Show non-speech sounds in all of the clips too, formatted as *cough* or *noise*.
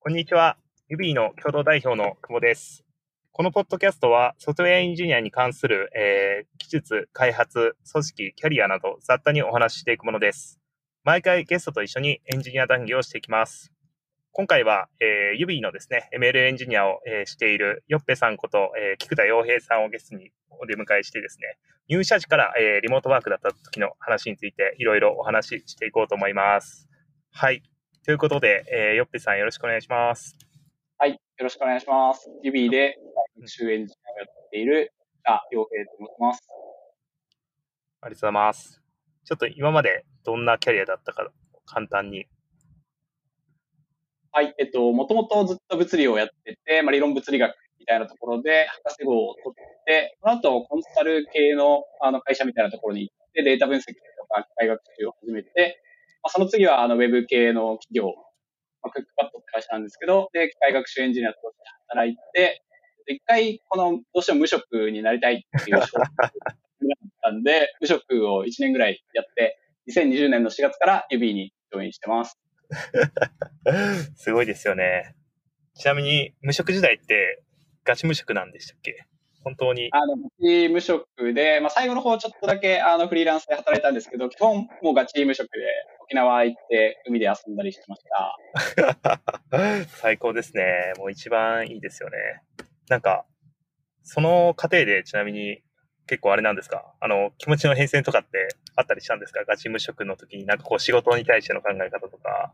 こんにちは。ユビーの共同代表の久保です。このポッドキャストは、ソフトウェアエンジニアに関する、えー、技術、開発、組織、キャリアなど雑多にお話ししていくものです。毎回ゲストと一緒にエンジニア談義をしていきます。今回は、えー、ユビーのですね、ML エンジニアを、えー、しているヨッペさんこと、えー、菊田洋平さんをゲストにお出迎えしてですね、入社時から、えー、リモートワークだった時の話についていろいろお話ししていこうと思います。はい。ということで、えー、よっぺさんよろしくお願いします。はい。よろしくお願いします。ユビーで学習エンジをやっている、あ、洋平と申します。ありがとうございます。ちょっと今までどんなキャリアだったか、簡単に。はい。えっと、もともとずっと物理をやってて、まあ、理論物理学みたいなところで博士号を取って、その後コンサル系のあの会社みたいなところに行ってデータ分析とか機械学習を始めて、まあ、その次はあのウェブ系の企業、まあ、クックパッドって会社なんですけど、で、機械学習エンジニアとして働いて、一回このどうしても無職になりたいっていう職があったんで、*laughs* 無職を1年ぐらいやって、2020年の4月から指にジョインしてます。*laughs* すごいですよね。ちなみに、無職時代ってガチ無職なんでしたっけ？本当に。あの、ガチ無職で、まあ、最後の方ちょっとだけあのフリーランスで働いたんですけど、基本もうガチ無職で沖縄行って海で遊んだりしてました。*laughs* 最高ですね。もう一番いいですよね。なんか、その過程でちなみに結構あれなんですか？あの、気持ちの変遷とかってあったりしたんですか？ガチ無職の時になんかこう仕事に対しての考え方とか。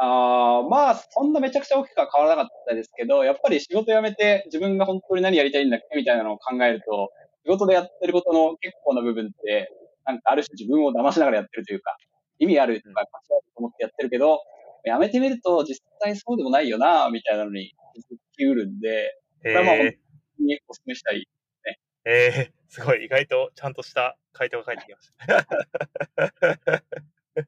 あまあ、そんなめちゃくちゃ大きくは変わらなかったですけど、やっぱり仕事辞めて自分が本当に何やりたいんだっけみたいなのを考えると、仕事でやってることの結構な部分って、なんかある種自分を騙しながらやってるというか、意味あるとか、価値あると思ってやってるけど、辞めてみると実際そうでもないよな、みたいなのに気づきうるんで、これはまあ本当にお勧めしたいね。えー、すごい、意外とちゃんとした回答が返ってきました。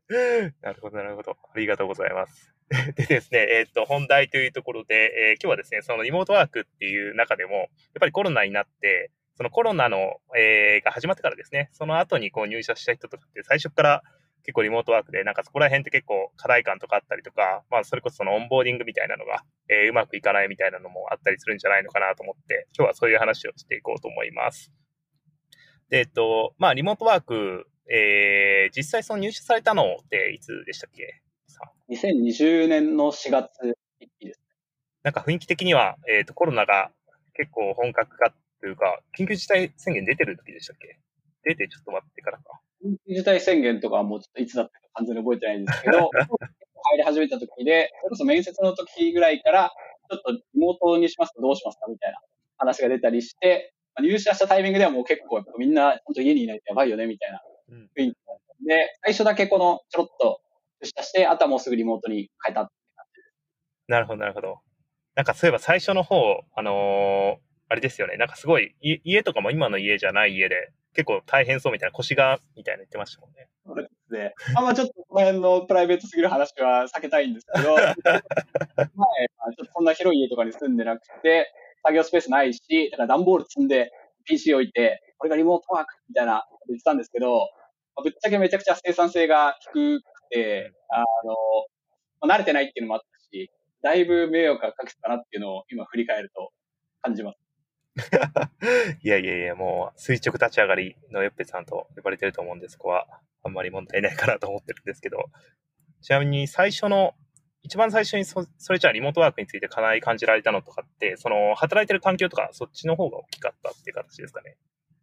*laughs* なるほど、なるほど。ありがとうございます。*laughs* でですね、えっ、ー、と、本題というところで、えー、今日はですね、そのリモートワークっていう中でも、やっぱりコロナになって、そのコロナの、えー、が始まってからですね、その後にこう入社した人とかって最初から結構リモートワークで、なんかそこら辺って結構課題感とかあったりとか、まあそれこそそのオンボーディングみたいなのが、えー、うまくいかないみたいなのもあったりするんじゃないのかなと思って、今日はそういう話をしていこうと思います。で、えっと、まあリモートワークえー、実際その入社されたのっていつでしたっけ？?2020 年の4月です。なんか雰囲気的には、えっ、ー、と、コロナが結構本格化というか、緊急事態宣言出てる時でしたっけ？出てちょっと待ってからか。緊急事態宣言とかはもうちょっといつだったか完全に覚えてないんですけど、*laughs* 入り始めた時で、それこそ面接の時ぐらいから、ちょっとリモートにしますとどうしますかみたいな話が出たりして、入社したタイミングではもう結構みんな本当家にいないとやばいよねみたいな雰囲気で、最初だけこのちょろっと出社して、あとはもうすぐリモートに変えたって感じです。なるほど、なるほど。なんかそういえば最初の方、あのー、あれですよね。なんかすごい、家とかも今の家じゃない家で、結構大変そうみたいな、腰が、みたいな言ってましたもんね。そうですね。あんまちょっとこの辺のプライベートすぎる話は避けたいんですけど、*laughs* 前、まあ、ちょっとそんな広い家とかに住んでなくて、作業スペースないし、だから段ボール積んで PC 置いて、これがリモートワークみたいな言ってたんですけど、ぶっちゃけめちゃくちゃ生産性が低くて、あの、まあ、慣れてないっていうのもあったし、だいぶ迷惑がかけてたなっていうのを今振り返ると感じます。*laughs* いやいやいや、もう垂直立ち上がりのよっぺさんと呼ばれてると思うんで、そこはあんまり問題ないかなと思ってるんですけど、ちなみに最初の、一番最初にそそれじゃあリモートワークについて課題感じられたのとかって、その働いてる環境とかそっちの方が大きかったっていう形ですかね。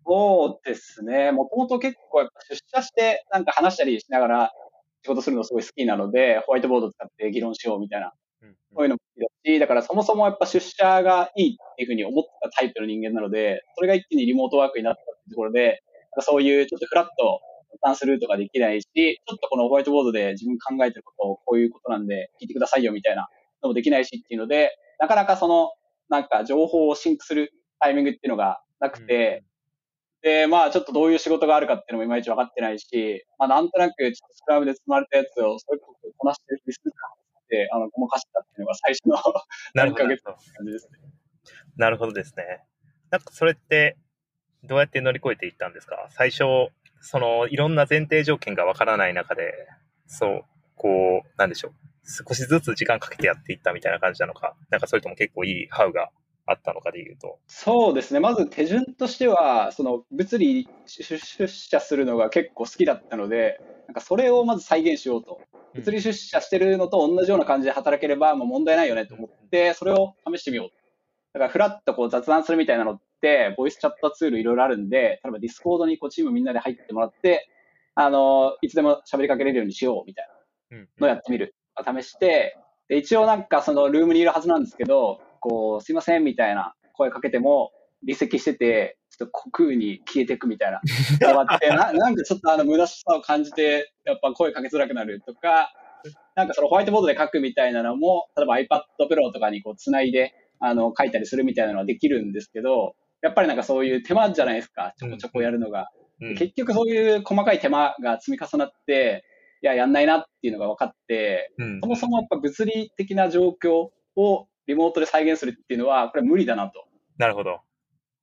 そうですね。もともと結構やっぱ出社してなんか話したりしながら仕事するのすごい好きなので、ホワイトボード使って議論しようみたいな、そういうのも好きだし、だからそもそもやっぱ出社がいいっていうふうに思ってたタイプの人間なので、それが一気にリモートワークになったってところで、そういうちょっとフラット負担するとかできないし、ちょっとこのホワイトボードで自分考えてることをこういうことなんで聞いてくださいよみたいなのもできないしっていうので、なかなかその、なんか情報をシンクするタイミングっていうのがなくて、で、まあちょっとどういう仕事があるかっていうのもいまいち分かってないし、まあなんとなくちょっとスクラムで積まれたやつをそれこそこなしてるふりするかって、あの、ごまかしたっていうのが最初の *laughs* 何ヶ月の感じですね。なるほどですね。なんかそれってどうやって乗り越えていったんですか？最初、そのいろんな前提条件が分からない中で、そう、こう、なんでしょう。少しずつ時間かけてやっていったみたいな感じなのか、なんかそれとも結構いいハウがあったのかでいうと。そうですね。まず手順としては、その物理出社するのが結構好きだったので、なんかそれをまず再現しようと。物理出社してるのと同じような感じで働ければもう問題ないよねと思って、それを試してみよう。だからフラッとこう雑談するみたいなのって、ボイスチャットツールいろいろあるんで、例えばディスコードにこうチームみんなで入ってもらって、あの、いつでも喋りかけれるようにしようみたいなのをやってみる。試して、で一応なんかそのルームにいるはずなんですけど、こう、すいませんみたいな声かけても、離席してて、ちょっと空に消えていくみたいな。終わってな、*laughs* なんかちょっとあの、虚しさを感じて、やっぱ声かけづらくなるとか、なんかそのホワイトボードで書くみたいなのも、例えば iPad Pro とかにこう繋いで、あの、書いたりするみたいなのはできるんですけど、やっぱりなんかそういう手間じゃないですか。ちょこちょこやるのが。うん、結局そういう細かい手間が積み重なって、いや、やんないなっていうのが分かって、うん、そもそもやっぱ物理的な状況をリモートで再現するっていうのは、これ無理だなと。なるほど。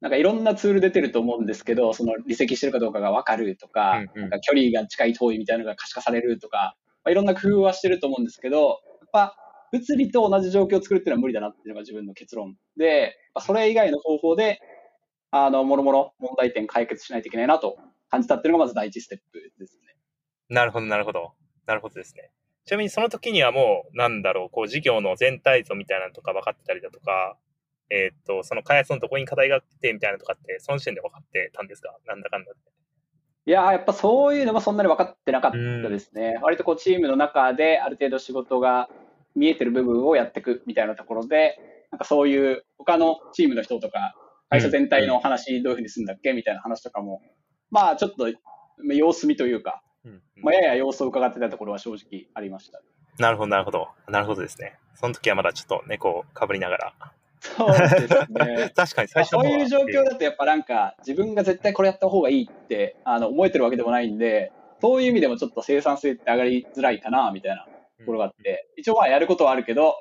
なんかいろんなツール出てると思うんですけど、その離席してるかどうかが分かるとか、うんうん、なんか距離が近い遠いみたいなのが可視化されるとか、まあ、いろんな工夫はしてると思うんですけど、やっぱ物理と同じ状況を作るっていうのは無理だなっていうのが自分の結論で、まあ、それ以外の方法で、あの、もろもろ問題点解決しないといけないなと感じたっていうのがまず第一ステップですね。なるほど、なるほど。なるほどですね。ちなみにその時にはもう、なんだろう、こう、事業の全体像みたいなのとか分かってたりだとか、えっ、と、その開発のとこに課題があってみたいなとかって、その時点で分かってたんですか？なんだかんだって。いややっぱそういうのもそんなに分かってなかったですね。割とこう、チームの中である程度仕事が見えてる部分をやっていくみたいなところで、なんかそういう他のチームの人とか、会社全体の話どういうふうにするんだっけ？みたいな話とかも、まあちょっと様子見というか、まあ、やや様子を伺ってたところは正直ありました。なるほど、なるほど。なるほどですね。その時はまだちょっと猫をかぶりながら。そうですね。*laughs* 確かに最初そういう状況だとやっぱなんか自分が絶対これやった方がいいってあの思えてるわけでもないんで、そういう意味でもちょっと生産性って上がりづらいかなみたいなところがあって、うん、一応まあやることはあるけど、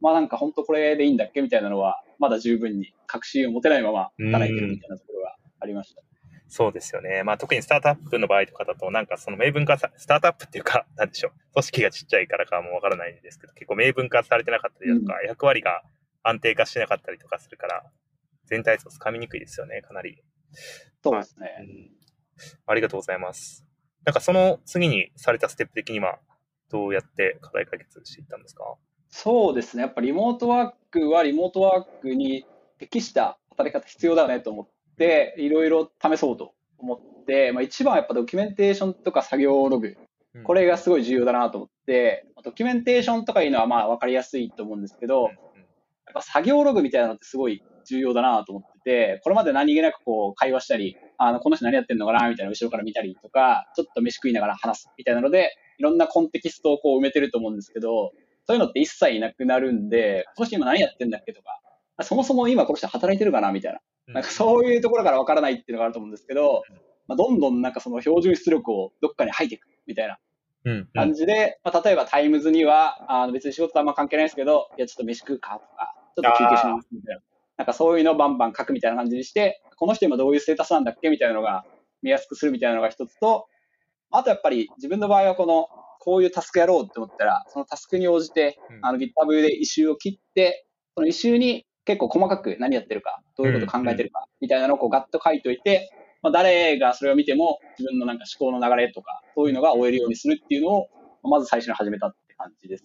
まあなんか本当これでいいんだっけみたいなのは、まだ十分に確信を持てないまま働いてるみたいなところがありました。そうですよね。まあ特にスタートアップの場合とかだと、なんかその明文化さ、スタートアップっていうか、なんでしょう、組織がちっちゃいからかもわからないんですけど、結構明文化されてなかったりだとか、うん、役割が安定化してなかったりとかするから、全体像つかみにくいですよね、かなり。そうですね、まあ、うん。ありがとうございます。なんかその次にされたステップ的には、どうやって課題解決していったんですか？そうですね。やっぱリモートワークはリモートワークに適した働き方必要だよねと思って、いろいろ試そうと思って、まあ、一番はやっぱドキュメンテーションとか作業ログ、これがすごい重要だなと思って、ドキュメンテーションとかいうのはまあ分かりやすいと思うんですけど、やっぱ作業ログみたいなのってすごい重要だなと思ってて、これまで何気なくこう会話したり、あの、この人何やってんのかなみたいな後ろから見たりとか、ちょっと飯食いながら話すみたいなので、いろんなコンテキストをこう埋めてると思うんですけど、そういうのって一切なくなるんで、この人今何やってんだっけとか、そもそも今この人働いてるかなみたいな。なんかそういうところから分からないっていうのがあると思うんですけど、まあ、どんどんなんかその標準出力をどっかに吐いていくみたいな感じで、まあ、例えばタイムズには、あの別に仕事とあんま関係ないですけど、いやちょっと飯食うかとか、ちょっと休憩しますみたいな。なんかそういうのをバンバン書くみたいな感じにして、この人今どういうステータスなんだっけみたいなのが見やすくするみたいなのが一つと、あとやっぱり自分の場合はこの、こういうタスクやろうって思ったら、そのタスクに応じて、あの GitHub で一周を切って、その一周に結構細かく何やってるか、どういうこと考えてるか、みたいなのをこうガッと書いといて、まあ、誰がそれを見ても自分のなんか思考の流れとか、そういうのが追えるようにするっていうのを、まず最初に始めたって感じです。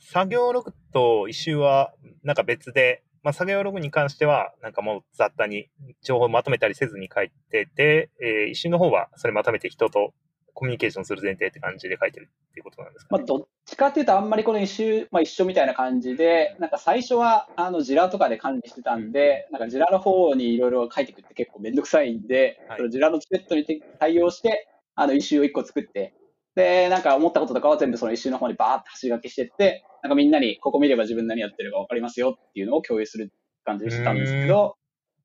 作業ログと一周はなんか別で、まあ、作業ログに関しては、なんかもう雑多に情報をまとめたりせずに書いてて、えー、一周の方はそれまとめて人とコミュニケーションする前提って感じで書いてるっていうことなんですか、ね、まあ、どっちかっていうと、あんまりこの一周、まあ、一緒みたいな感じで、なんか最初は、あの、ジラとかで管理してたんで、なんかジラの方にいろいろ書いていくって結構めんどくさいんで、はい、そのジラのチケットに対応して、あの、一周を一個作って、で、なんか思ったこととかは全部その一周の方にバーって橋書きしてって、なんかみんなにここ見れば自分何やってるか分かりますよっていうのを共有する感じでしたんですけど、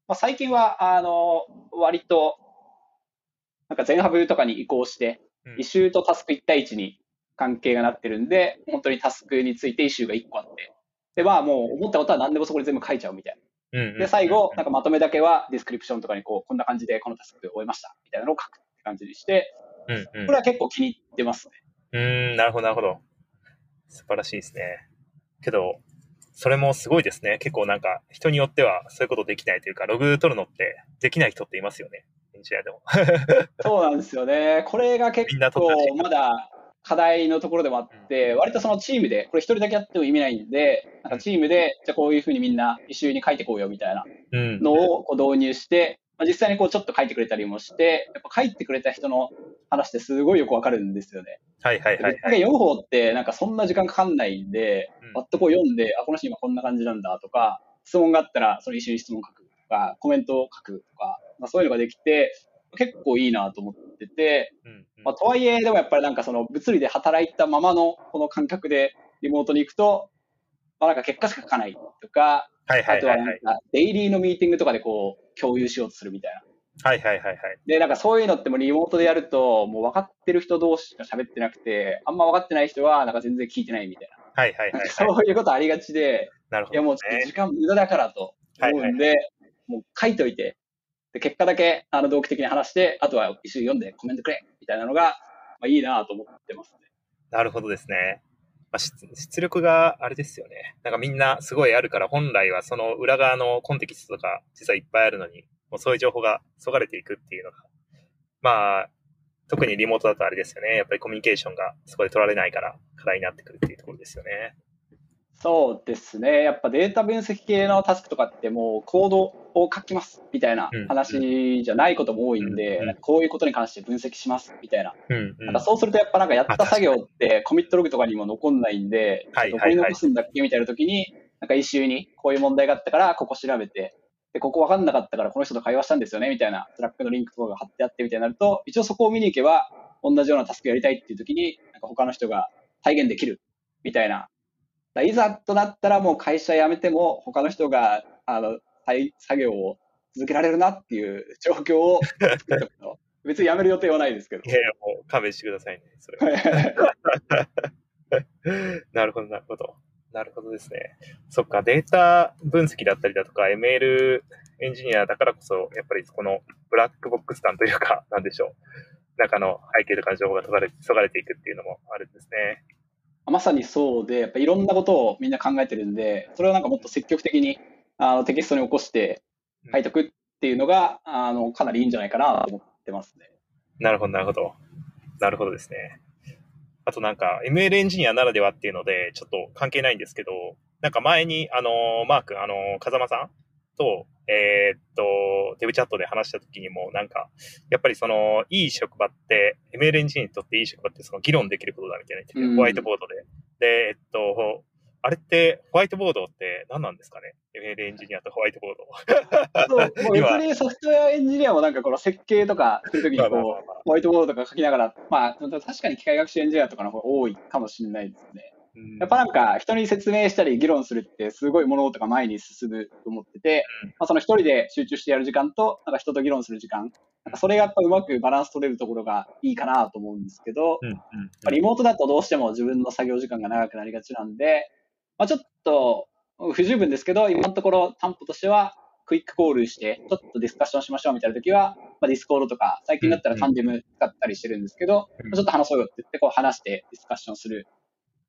まあ、最近は、あの、割と、なんか ZenHub とかに移行して、イシューとタスク1対1に関係がなってるんで、本当にタスクについてイシューが1個あって、で、まあもう思ったことは何でもそこに全部書いちゃうみたいな。で、最後、なんかまとめだけはディスクリプションとかにこう、こんな感じでこのタスク終えましたみたいなのを書くって感じにして、これは結構気に入ってますね。うん、なるほど、なるほど。素晴らしいですね。けど、それもすごいですね。結構なんか、人によってはそういうことできないというか、ログ取るのってできない人っていますよね。エンジニアでも。*laughs* そうなんですよね。これが結構まだ課題のところでもあって、割とそのチームで、これ一人だけやっても意味ないんで、なんかチームで、じゃあこういうふうにみんな一周に書いてこうよみたいなのをこう導入して、まあ、実際にこうちょっと書いてくれたりもして、やっぱ書いてくれた人の話ってすごいよくわかるんですよね。はいはいはい、はい。読む方ってなんかそんな時間かかんないんで、パッとこう読んで、あ、この人今こんな感じなんだとか、質問があったらその一緒に質問書か、コメントを書くとか、まあ、そういうのができて、結構いいなと思ってて、まあ、とはいえ、でもやっぱりなんかその物理で働いたままのこの感覚でリモートに行くと、まあなんか結果しか書かないとか、はいはいはいはい、あとはなんかデイリーのミーティングとかでこう共有しようとするみたいな。はいはいはいはい。で、なんかそういうのってもリモートでやると、もう分かってる人同士しか喋ってなくて、あんま分かってない人はなんか全然聞いてないみたいな。はいはいはい、はい、そういうことありがちで、なるほど、ね、いやもう時間無駄だからと思うんで、はいはいはい、もう書いといて、で、結果だけ、あの、同期的に話して、あとは一緒に読んでコメントくれみたいなのが、まあ、いいなと思ってますね。なるほどですね。まあ、出力があれですよね。なんかみんなすごいあるから、本来はその裏側のコンテキストとか実はいっぱいあるのに、もうそういう情報がそがれていくっていうのが、まあ、特にリモートだとあれですよね。やっぱりコミュニケーションがそこで取られないから課題になってくるっていうところですよね。そうですね。やっぱデータ分析系のタスクとかってもうコードを書きますみたいな話じゃないことも多いんで、うんうん、こういうことに関して分析しますみたいな。うんうん、なんかそうするとやっぱなんかやった作業ってコミットログとかにも残んないんで、どこに残すんだっけみたいな時に、なんか一周にこういう問題があったからここ調べて、で、ここ分かんなかったからこの人と会話したんですよねみたいなトラックのリンクとかが貼ってあってみたいになると、一応そこを見に行けば同じようなタスクやりたいっていう時に、なんか他の人が体現できるみたいないざとなったらもう会社辞めても他の人があの作業を続けられるなっていう *laughs* 状況を作っておくと。別に辞める予定はないですけど。いやいや、もう勘弁してくださいね、それ *laughs* なるほど、なるほど。なるほどですね。そっか、データ分析だったりだとか、ML エンジニアだからこそ、やっぱりこのブラックボックス感というか、なんでしょう。中の背景とかの情報が解かれそがれていくっていうのもあるんですね。まさにそうで、やっぱいろんなことをみんな考えてるんで、それをなんかもっと積極的にあのテキストに起こして書いとくっていうのが、あのかなりいいんじゃないかなと思ってますね。なるほど、なるほど。なるほどですね。あとなんか ML エンジニアならではっていうので、ちょっと関係ないんですけど、なんか前に、あの、マー君、あの、風間さんと、えー、っと、デブチャットで話した時にも、なんか、やっぱりその、いい職場って、ML エンジニアにとっていい職場って、その議論できることだみたいなホワイトボードで。で、えっと、あれって、ホワイトボードって何なんですかね ?ML エンジニアとホワイトボード。そう、*laughs* もう別にソフトウェアエンジニアもなんかこの設計とかするときにこう、ホワイトボードとか書きながら、まあ、確かに機械学習エンジニアとかの方が多いかもしれないですね。やっぱなんか人に説明したり議論するってすごい物事が前に進むと思ってて、まあ、その一人で集中してやる時間と、なんか人と議論する時間、なんかそれがやっぱうまくバランス取れるところがいいかなと思うんですけど、リモートだとどうしても自分の作業時間が長くなりがちなんで、まあ、ちょっと不十分ですけど、今のところ担保としては、クイックコールして、ちょっとディスカッションしましょうみたいな時は、まあ、ディスコードとか、最近だったらタンデム使ったりしてるんですけど、うん、ちょっと話そうよって言って、こう話してディスカッションする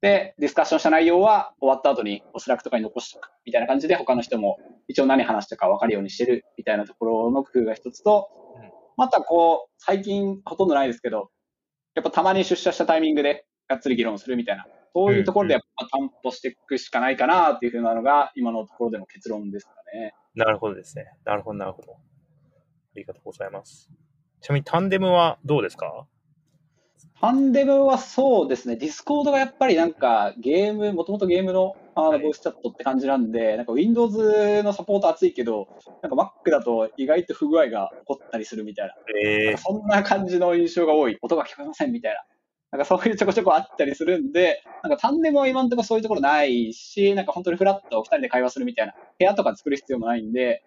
で、ディスカッションした内容は終わった後にスラックとかに残しておくみたいな感じで他の人も一応何話したか分かるようにしてるみたいなところの工夫が一つと、またこう、最近ほとんどないですけど、やっぱたまに出社したタイミングでがっつり議論するみたいな、そういうところでやっぱ担保していくしかないかなっていうふうなのが今のところでの結論ですかね。なるほどですね。なるほど、なるほど。ありがとうございます。ちなみにタンデムはどうですか？タンデムはそうですね、ディスコードがやっぱりなんかゲーム、もともとゲームのあのボイスチャットって感じなんで、なんか Windows のサポート厚いけど、なんか Mac だと意外と不具合が起こったりするみたいな、えー、そんな感じの印象が多い、音が聞こえませんみたいな。なんかそういうちょこちょこあったりするんで、なんかタンデムは今のところそういうところないし、なんか本当にフラッと2人で会話するみたいな部屋とか作る必要もないんで、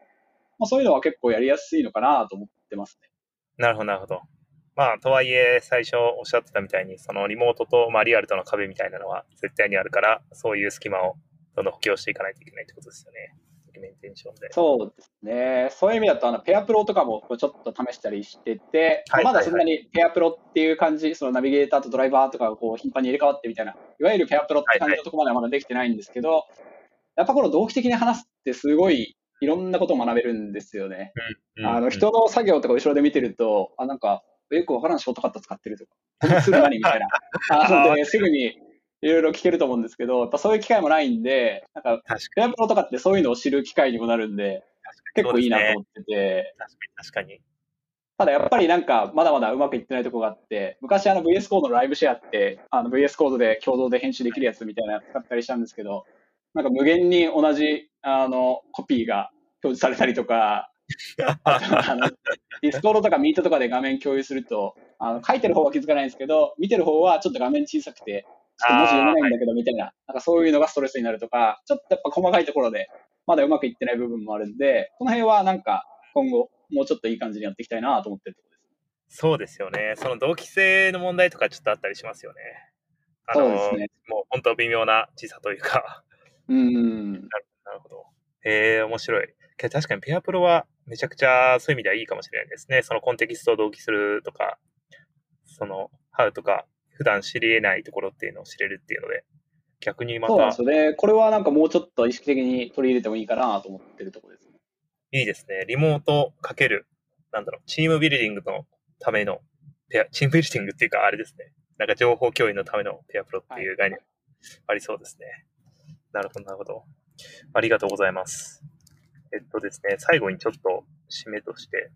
まあ、そういうのは結構やりやすいのかなと思ってますね。なるほど、なるほど。まあ、とはいえ、最初おっしゃってたみたいに、そのリモートと、まあ、リアルとの壁みたいなのは絶対にあるから、そういう隙間をどんどん補強していかないといけないってことですよね。ドキュメンテーションで。そうですね。そういう意味だと、あの、ペアプロとかもちょっと試したりしてて、はい、まだそんなにペアプロっていう感じ、そのナビゲーターとドライバーとかがこう頻繁に入れ替わってみたいな、いわゆるペアプロって感じのところまではまだできてないんですけど、はいはい、やっぱこの同期的に話すってすごいいろんなことを学べるんですよね。うんうん、あの、人の作業とか後ろで見てると、あ、なんか、よくわからんショートカット使ってるとか、このツール何みたいな。*laughs* あので、すぐにいろいろ聞けると思うんですけど、やっぱそういう機会もないんで、なんか、ペアプロとかってそういうのを知る機会にもなるんで、結構いいなと思ってて。確かに、確かに。ただやっぱりなんか、まだまだうまくいってないところがあって、昔あの VS コードのライブシェアって、あの VS コードで共同で編集できるやつみたいなの使ったりしたんですけど、なんか無限に同じ、あの、コピーが表示されたりとか、あのディスコードとかミートとかで画面共有すると、あの書いてる方は気づかないんですけど、見てる方はちょっと画面小さくて、ちょっと文字読めないんだけどみたいな、なんかそういうのがストレスになるとか、ちょっとやっぱ細かいところで、まだうまくいってない部分もあるんで、この辺はなんか今後、もうちょっといい感じにやっていきたいなと思ってるところです。そうですよね。その同期性の問題とかちょっとあったりしますよね。あのそうですね。もう本当微妙な時差というか。うん。なるほど。へえ、面白い。確かにペアプロはめちゃくちゃそういう意味ではいいかもしれないですね。そのコンテキストを同期するとか、その、ハウとか、普段知り得ないところっていうのを知れるっていうので、逆にまた。そうなんですよね。これはなんかもうちょっと意識的に取り入れてもいいかなと思ってるところです、ね。いいですね。リモートかける、なんだろう、チームビルディングのためのペア、チームビルディングっていうかあれですね。なんか情報共有のためのペアプロっていう概念ありそうですね。はい、なるほど、なるほど。ありがとうございます。えっとですね、最後にちょっと締めとして、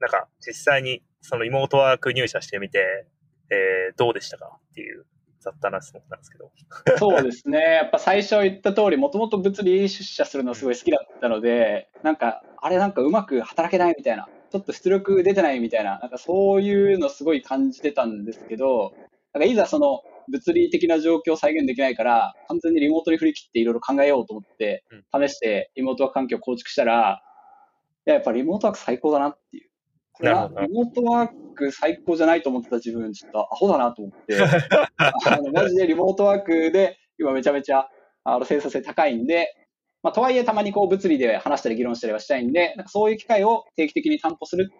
なんか実際にそのリモートワーク入社してみて、えー、どうでしたかっていう雑多な質問なんですけど。そうですね。*laughs* やっぱ最初言った通り、もともと物理出社するのすごい好きだったので、なんか、あれなんかうまく働けないみたいな、ちょっと出力出てないみたいな、なんかそういうのすごい感じてたんですけど、なんかいざその物理的な状況を再現できないから、完全にリモートに振り切っていろいろ考えようと思って、試してリモートワーク環境を構築したら、やっぱリモートワーク最高だなっていう。これはリモートワーク最高じゃないと思ってた自分、ちょっとアホだなと思って、*laughs* あのマジでリモートワークで今めちゃめちゃあの生産性高いんで、まあ、とはいえたまにこう物理で話したり議論したりはしたいんで、なんかそういう機会を定期的に担保する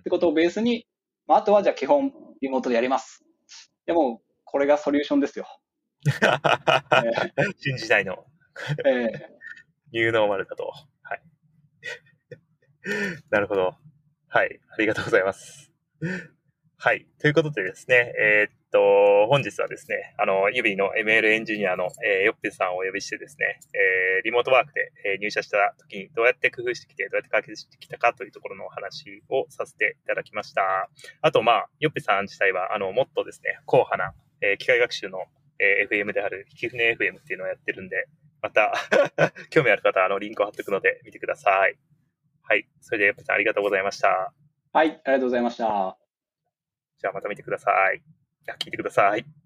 ってことをベースに、まあ、あとはじゃあ基本リモートでやります。でも、これがソリューションですよ。えー、新時代の、えー、ニューノーマルだと。はい。なるほど。はい。ありがとうございます。はい。ということでですね、えー、っと、本日はですね、あの、ユビの ML エンジニアの、えー、ヨッペさんをお呼びしてですね、えー、リモートワークで、えー、入社した時にどうやって工夫してきて、どうやって解決してきたかというところのお話をさせていただきました。あと、まあ、ヨッペさん自体は、あの、もっとですね、硬派な、えー、機械学習の、えー、FM である、引き船 FM っていうのをやってるんで、また *laughs* 興味ある方は、あの、リンクを貼っておくので、見てください。はい。それで、ペさんありがとうございました。はい、ありがとうございました。じゃあ、また見てください。いや、聞いてください。